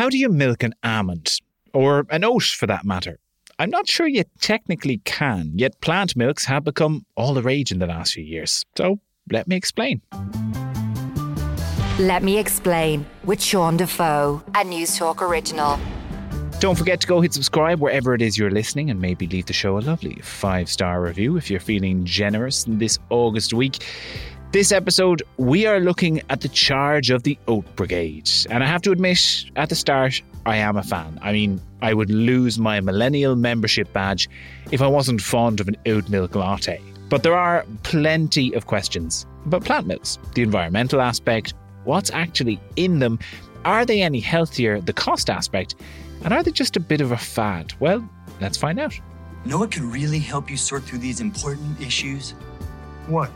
How do you milk an almond? Or an oat for that matter? I'm not sure you technically can, yet plant milks have become all the rage in the last few years. So let me explain. Let me explain with Sean Defoe, a Newstalk original. Don't forget to go hit subscribe wherever it is you're listening and maybe leave the show a lovely five star review if you're feeling generous this August week. This episode, we are looking at the charge of the Oat Brigade. And I have to admit, at the start, I am a fan. I mean, I would lose my millennial membership badge if I wasn't fond of an oat milk latte. But there are plenty of questions about plant milks, the environmental aspect, what's actually in them, are they any healthier, the cost aspect, and are they just a bit of a fad? Well, let's find out. Know what could really help you sort through these important issues? What?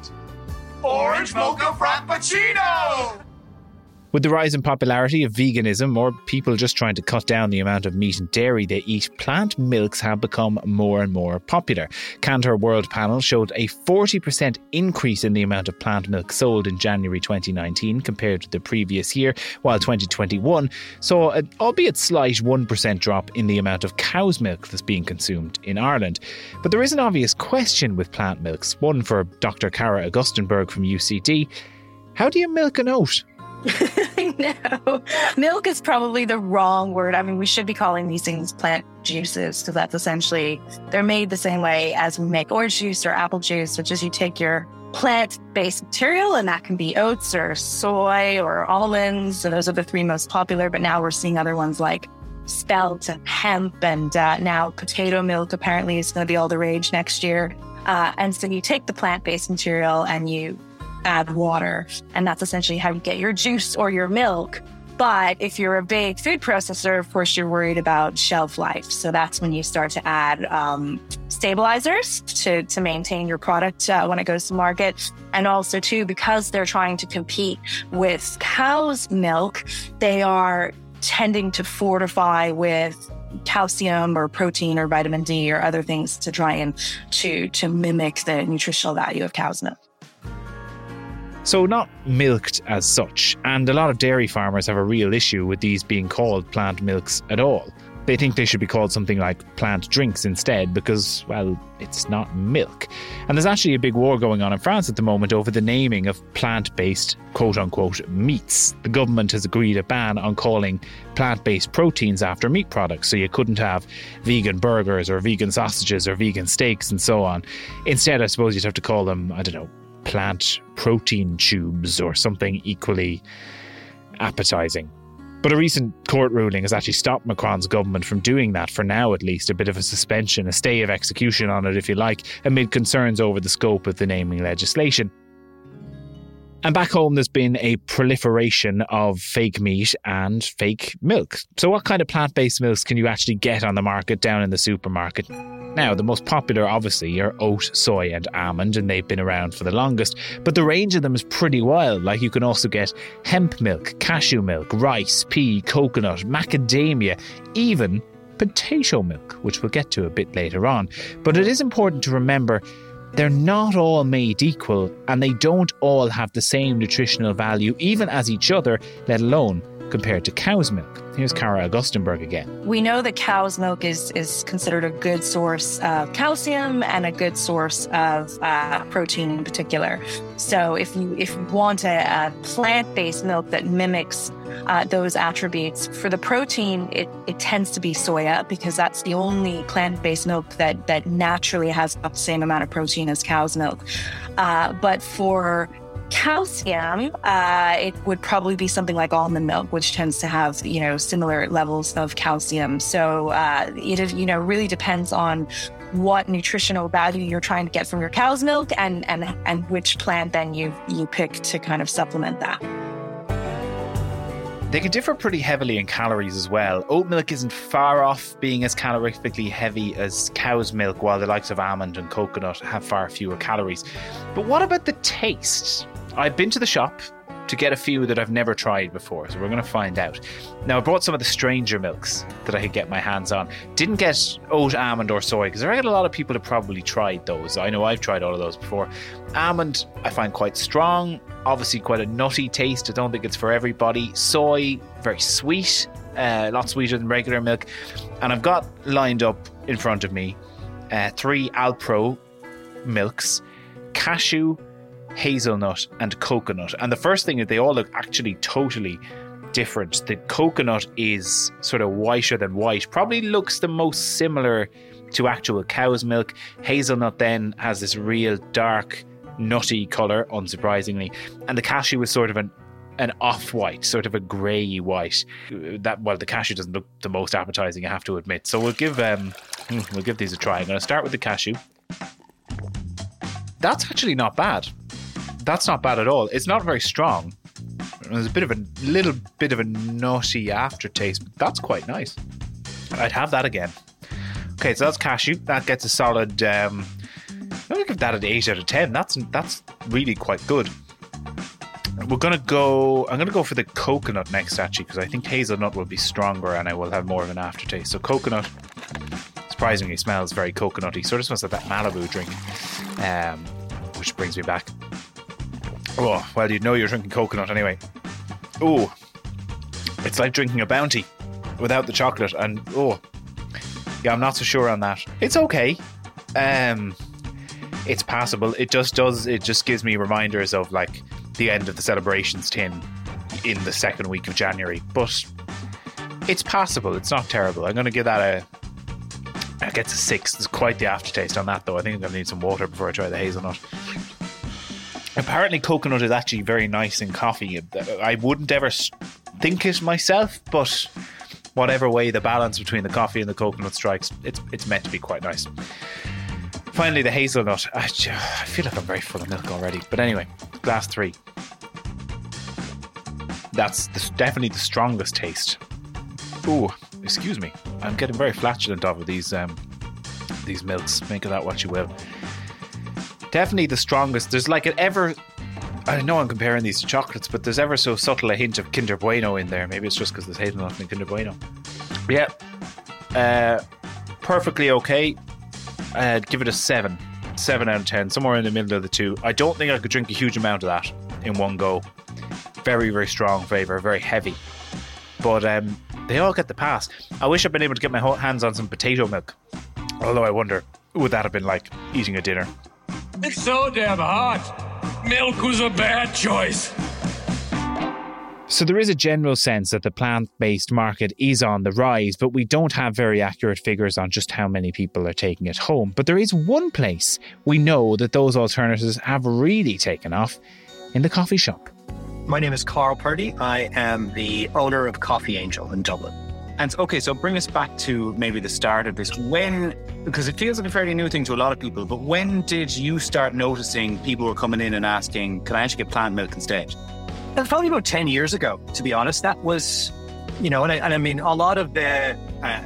Orange Mocha Frappuccino! With the rise in popularity of veganism or people just trying to cut down the amount of meat and dairy they eat, plant milks have become more and more popular. Kantar World Panel showed a 40% increase in the amount of plant milk sold in January 2019 compared to the previous year, while 2021 saw an albeit slight 1% drop in the amount of cow's milk that's being consumed in Ireland. But there is an obvious question with plant milks, one for Dr. Cara Augustenborg from UCD. How do you milk an oat? no, milk is probably the wrong word. I mean, we should be calling these things plant juices because that's essentially they're made the same way as we make orange juice or apple juice, which is you take your plant based material, and that can be oats or soy or almonds. So those are the three most popular. But now we're seeing other ones like spelt and hemp, and uh, now potato milk apparently is going to be all the rage next year. Uh, and so you take the plant based material and you add water. And that's essentially how you get your juice or your milk. But if you're a big food processor, of course, you're worried about shelf life. So that's when you start to add um, stabilizers to, to maintain your product uh, when it goes to market. And also, too, because they're trying to compete with cow's milk, they are tending to fortify with calcium or protein or vitamin D or other things to try and to to mimic the nutritional value of cow's milk. So, not milked as such, and a lot of dairy farmers have a real issue with these being called plant milks at all. They think they should be called something like plant drinks instead because, well, it's not milk. And there's actually a big war going on in France at the moment over the naming of plant based, quote unquote, meats. The government has agreed a ban on calling plant based proteins after meat products, so you couldn't have vegan burgers or vegan sausages or vegan steaks and so on. Instead, I suppose you'd have to call them, I don't know, plant protein tubes or something equally appetizing. But a recent court ruling has actually stopped Macron's government from doing that for now, at least. A bit of a suspension, a stay of execution on it, if you like, amid concerns over the scope of the naming legislation. And back home, there's been a proliferation of fake meat and fake milk. So, what kind of plant based milks can you actually get on the market down in the supermarket? Now, the most popular, obviously, are oat, soy, and almond, and they've been around for the longest. But the range of them is pretty wild. Like, you can also get hemp milk, cashew milk, rice, pea, coconut, macadamia, even potato milk, which we'll get to a bit later on. But it is important to remember they're not all made equal and they don't all have the same nutritional value, even as each other, let alone compared to cow's milk. Here's Cara Augustenborg again. We know that cow's milk is, is considered a good source of calcium and a good source of uh, protein in particular. So if you if you want a, a plant-based milk that mimics uh, those attributes, for the protein, it, it tends to be soya because that's the only plant-based milk that that naturally has the same amount of protein as cow's milk. Uh, but for calcium, uh, it would probably be something like almond milk, which tends to have you know similar levels of calcium. So uh, it you know really depends on what nutritional value you're trying to get from your cow's milk and and and which plant then you you pick to kind of supplement that. They can differ pretty heavily in calories as well. Oat milk isn't far off being as calorifically heavy as cow's milk, while the likes of almond and coconut have far fewer calories. But what about the taste? I've been to the shop to get a few that I've never tried before, so we're going to find out. Now, I brought some of the stranger milks that I could get my hands on. Didn't get oat, almond, or soy because I reckon a lot of people have probably tried those. I know I've tried all of those before. Almond, I find quite strong, obviously, quite a nutty taste. I don't think it's for everybody. Soy, very sweet. uh, a lot sweeter than regular milk. And I've got lined up in front of me uh, three Alpro milks, cashew, hazelnut, and coconut. And the first thing is they all look actually totally different. The coconut is sort of whiter than white, probably looks the most similar to actual cow's milk. Hazelnut then has this real dark, nutty colour, unsurprisingly. And the cashew is sort of an an off-white, sort of a grey white. That well, the cashew doesn't look the most appetizing, I have to admit. So we'll give um, hmm, we'll give these a try. I'm going to start with the cashew. That's actually not bad. That's not bad at all. It's not very strong. There's a bit of a little bit of a nutty aftertaste. But that's quite nice. I'd have that again. Okay, so that's cashew. That gets a solid. Um, I'm gonna give that an eight out of ten. That's that's really quite good. We're gonna go. I'm gonna go for the coconut next, actually, because I think hazelnut will be stronger and I will have more of an aftertaste. So coconut surprisingly smells very coconutty. Sort of smells like that Malibu drink, um, which brings me back. Oh well, you'd know you're drinking coconut anyway. Oh, it's like drinking a bounty without the chocolate, and oh, yeah, I'm not so sure on that. It's okay. Um, it's passable. It just does. It just gives me reminders of like the end of the celebrations tin in the second week of January, but it's passable. It's not terrible. I'm going to give that a. It gets a six. There's quite the aftertaste on that, though. I think I'm going to need some water before I try the hazelnut. Apparently, coconut is actually very nice in coffee. I wouldn't ever think it myself, but whatever way the balance between the coffee and the coconut strikes, it's it's meant to be quite nice. Finally, the hazelnut. I, I feel like I'm very full of milk already. But anyway, glass three. That's the, definitely the strongest taste. Ooh, excuse me. I'm getting very flatulent off of these um, these milks. Make of that what you will. Definitely the strongest. There's like an ever. I know I'm comparing these to chocolates, but there's ever so subtle a hint of Kinder Bueno in there. Maybe it's just because there's hazelnut in Kinder Bueno. Yeah, uh, perfectly okay. I'd give it a seven, seven out of ten, somewhere in the middle of the two. I don't think I could drink a huge amount of that in one go. Very, very strong flavor, very heavy. But um, they all get the pass. I wish I'd been able to get my hands on some potato milk. Although I wonder, would that have been like eating a dinner? It's so damn hot. Milk was a bad choice. So there is a general sense that the plant-based market is on the rise, but we don't have very accurate figures on just how many people are taking it home. But there is one place we know that those alternatives have really taken off in the coffee shop. My name is Karl Purdy. I am the owner of Coffee Angel in Dublin. And okay, so bring us back to maybe the start of this. When, because it feels like a fairly new thing to a lot of people, but when did you start noticing people were coming in and asking, can I actually get plant milk instead? That's probably about 10 years ago, to be honest. That was, you know, and I, and I mean, a lot of the, uh,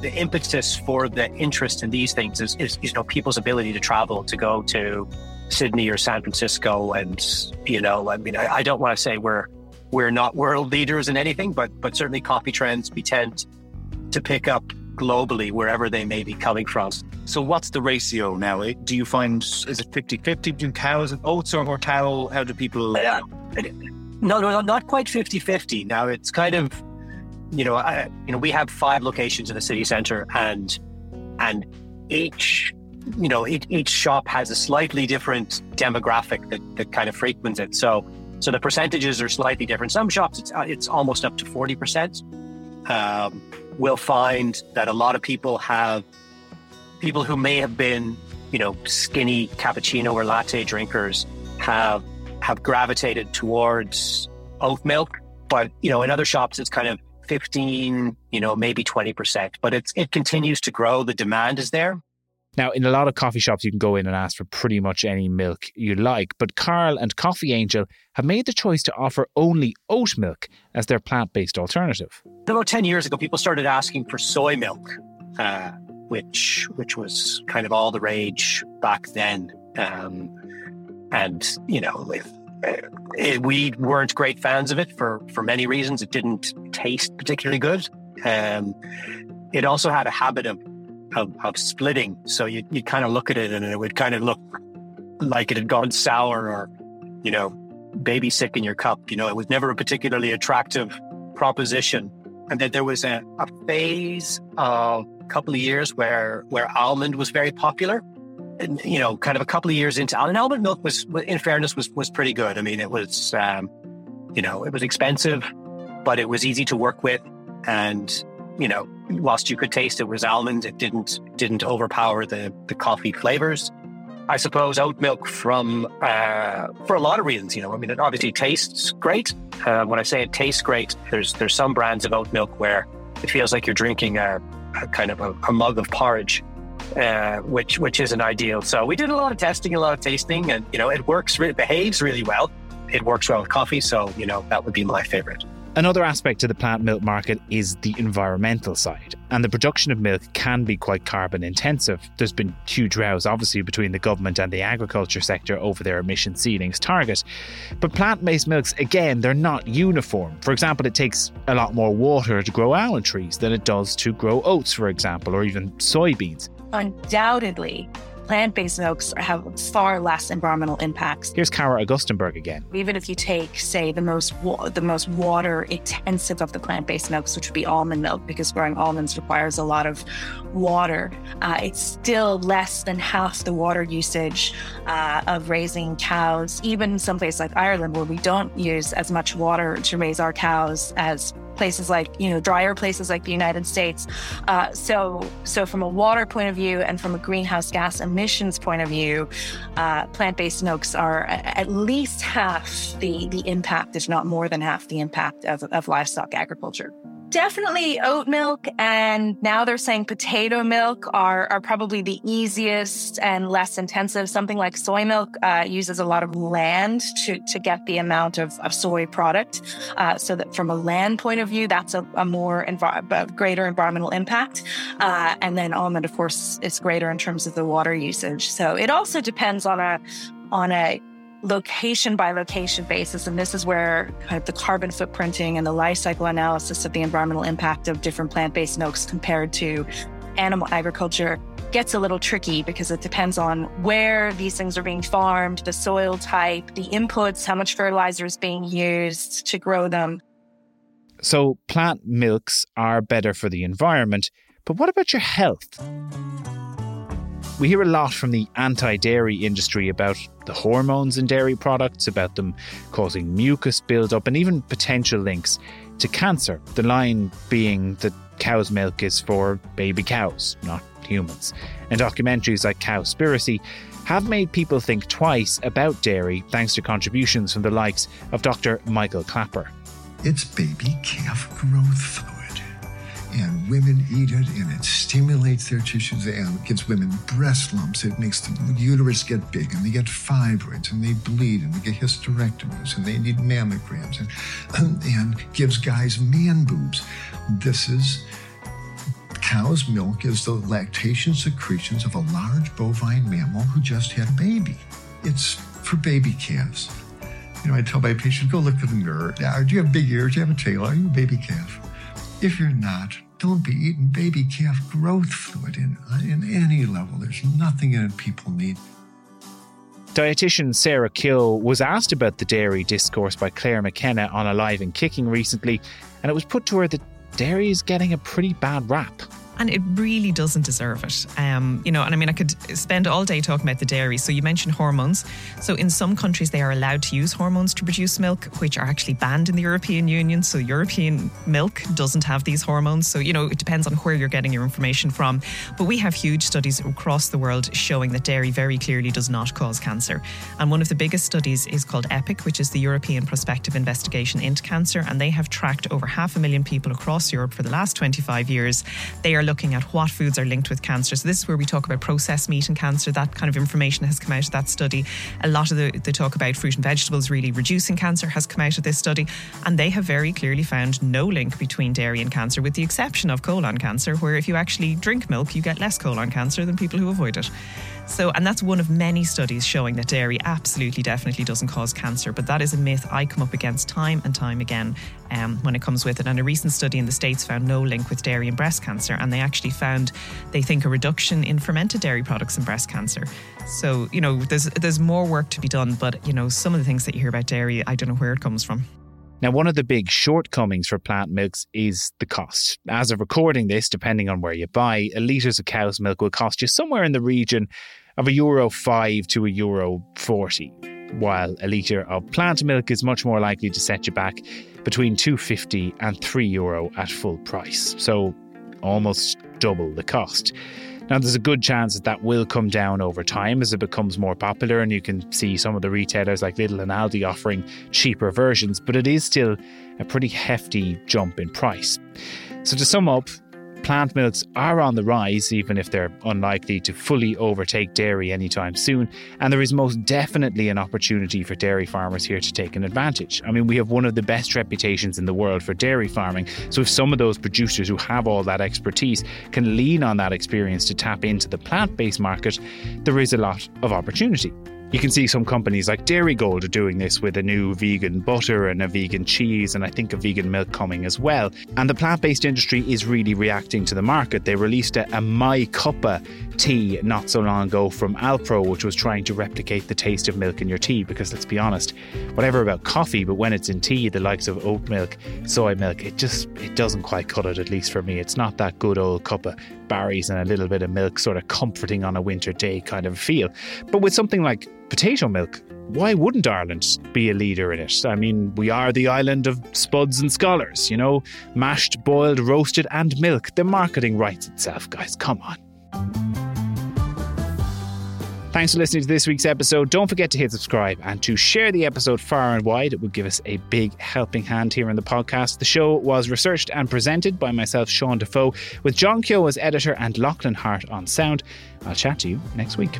the impetus for the interest in these things is, is, you know, people's ability to travel, to go to Sydney or San Francisco. And, you know, I mean, I, I don't want to say we're, we're not world leaders in anything, but, but certainly coffee trends, we tend to pick up globally wherever they may be coming from. So what's the ratio now? Do you find, is it 50-50 between cows and oats or, or how, how do people... Uh, no, no, not quite 50-50. Now it's kind of, you know, I, you know, we have five locations in the city center and, and each, you know, each, each shop has a slightly different demographic that, that kind of frequents it. So, so the percentages are slightly different. Some shops, it's, it's almost up to 40%. Um, we'll find that a lot of people have people who may have been, you know, skinny cappuccino or latte drinkers have have gravitated towards oat milk. But, you know, in other shops, it's kind of 15, you know, maybe 20%, but it's, it continues to grow. The demand is there. Now, in a lot of coffee shops, you can go in and ask for pretty much any milk you like, but Carl and Coffee Angel have made the choice to offer only oat milk as their plant based alternative. About 10 years ago, people started asking for soy milk, uh, which, which was kind of all the rage back then. Um, and, you know, if, it, we weren't great fans of it for, for many reasons. It didn't taste particularly good. Um, it also had a habit of, of, of splitting. So you, you kind of look at it and it would kind of look like it had gone sour or, you know, baby sick in your cup. You know, it was never a particularly attractive proposition. and that there was a, a phase of a couple of years where where almond was very popular. And, you know, kind of a couple of years into and almond milk was, in fairness, was was pretty good. I mean, it was, um, you know, it was expensive, but it was easy to work with, and you know, whilst you could taste it was almond, it didn't didn't overpower the the coffee flavors. I suppose oat milk from uh, for a lot of reasons. You know, I mean, it obviously tastes great. Uh, when I say it tastes great, there's there's some brands of oat milk where it feels like you're drinking a, a kind of a, a, mug of porridge, uh, which which isn't ideal. So we did a lot of testing, a lot of tasting, and you know, it works. It behaves really well. It works well with coffee, so you know that would be my favorite. Another aspect to the plant milk market is the environmental side, and the production of milk can be quite carbon intensive. There's been huge rows, obviously, between the government and the agriculture sector over their emission ceilings target. But plant based milks, again, they're not uniform. For example, it takes a lot more water to grow almond trees than it does to grow oats, for example, or even soybeans. Undoubtedly, plant based milks have far less environmental impacts. Here's Cara Augustenborg again. Even if you take, say, the most wa- the most water intensive of the plant based milks, which would be almond milk, because growing almonds requires a lot of water, uh, it's still less than half the water usage uh, of raising cows. Even in some place like Ireland, where we don't use as much water to raise our cows as places like you know drier places like the United States. Uh, so so from a water point of view and from a greenhouse gas emissions point of view, uh, plant-based milks are at least half the the impact, if not more than half the impact of, of livestock agriculture definitely oat milk and now they're saying potato milk are, are probably the easiest and less intensive. Something like soy milk uh, uses a lot of land to, to get the amount of, of soy product. Uh, so that from a land point of view that's a, a more envi- a greater environmental impact. Uh, and then almond of course is greater in terms of the water usage. So it also depends on a on a location by location basis. And this is where kind of the carbon footprinting and the life cycle analysis of the environmental impact of different plant based milks compared to animal agriculture gets a little tricky because it depends on where these things are being farmed, the soil type, the inputs, how much fertilizer is being used to grow them. So, plant milks are better for the environment, but what about your health? We hear a lot from the anti dairy industry about the hormones in dairy products, about them causing mucus buildup, and even potential links to cancer. The line being that cow's milk is for baby cows, not humans. And documentaries like Cowspiracy have made people think twice about dairy thanks to contributions from the likes of Dr. Michael Klaper. It's baby calf growth and women eat it and it stimulates their tissues and gives women breast lumps. It makes the uterus get big and they get fibroids and they bleed and they get hysterectomies and they need mammograms and, and gives guys man boobs. This is cow's milk is the lactation secretions of a large bovine mammal who just had a baby. It's for baby calves. You know, I tell my patients, go look in the mirror. Do you have big ears? Do you have a tail? Are you a baby calf? If you're not, don't be eating baby calf growth fluid in, in any level. There's nothing in it people need. Dietitian Sarah Keogh was asked about the dairy discourse by Claire McKenna on Alive and Kicking recently, and it was put to her that dairy is getting a pretty bad rap and it really doesn't deserve it. Um, you know, and I mean, I could spend all day talking about the dairy. So you mentioned hormones. So in some countries, they are allowed to use hormones to produce milk, which are actually banned in the European Union. So European milk doesn't have these hormones. So you know, it depends on where you're getting your information from. But we have huge studies across the world showing that dairy very clearly does not cause cancer. And one of the biggest studies is called EPIC, which is the European Prospective Investigation into Cancer, and they have tracked over half a million people across Europe for the last 25 years. They are looking at what foods are linked with cancer. So this is where we talk about processed meat and cancer. That kind of information has come out of that study. A lot of the, the talk about fruit and vegetables really reducing cancer has come out of this study. And they have very clearly found no link between dairy and cancer, with the exception of colon cancer, where if you actually drink milk, you get less colon cancer than people who avoid it. So, and that's one of many studies showing that dairy absolutely, definitely doesn't cause cancer. But that is a myth I come up against time and time again um, when it comes with it. And a recent study in the States found no link with dairy and breast cancer. And they actually found, they think, a reduction in fermented dairy products in breast cancer. So, you know, there's, there's more work to be done. But, you know, some of the things that you hear about dairy, I don't know where it comes from. Now, one of the big shortcomings for plant milks is the cost. As of recording this, depending on where you buy, a litre of cow's milk will cost you somewhere in the region of a euro 5 to a euro 40, while a litre of plant milk is much more likely to set you back between 250 and 3 euro at full price. So almost double the cost. Now, there's a good chance that that will come down over time as it becomes more popular, and you can see some of the retailers like Lidl and Aldi offering cheaper versions, but it is still a pretty hefty jump in price. So, to sum up, plant milks are on the rise, even if they're unlikely to fully overtake dairy anytime soon. And there is most definitely an opportunity for dairy farmers here to take an advantage. I mean, we have one of the best reputations in the world for dairy farming. So if some of those producers who have all that expertise can lean on that experience to tap into the plant based market, there is a lot of opportunity. You can see some companies like Dairygold are doing this with a new vegan butter and a vegan cheese, and I think a vegan milk coming as well. And the plant based industry is really reacting to the market. They released a, a My Cuppa tea not so long ago from Alpro, which was trying to replicate the taste of milk in your tea. Because let's be honest, whatever about coffee, but when it's in tea, the likes of oat milk, soy milk, it just it doesn't quite cut it. At least for me, it's not that good old cup berries and a little bit of milk, sort of comforting on a winter day kind of feel. But with something like potato milk, why wouldn't Ireland be a leader in it? I mean, we are the island of spuds and scholars, you know, mashed, boiled, roasted, and milk. The marketing writes itself, guys. Come on. Thanks for listening to this week's episode. Don't forget to hit subscribe and to share the episode far and wide. It would give us a big helping hand here in the podcast. The show was researched and presented by myself, Sean Defoe, with John Keogh as editor and Lachlan Hart on sound. I'll chat to you next week.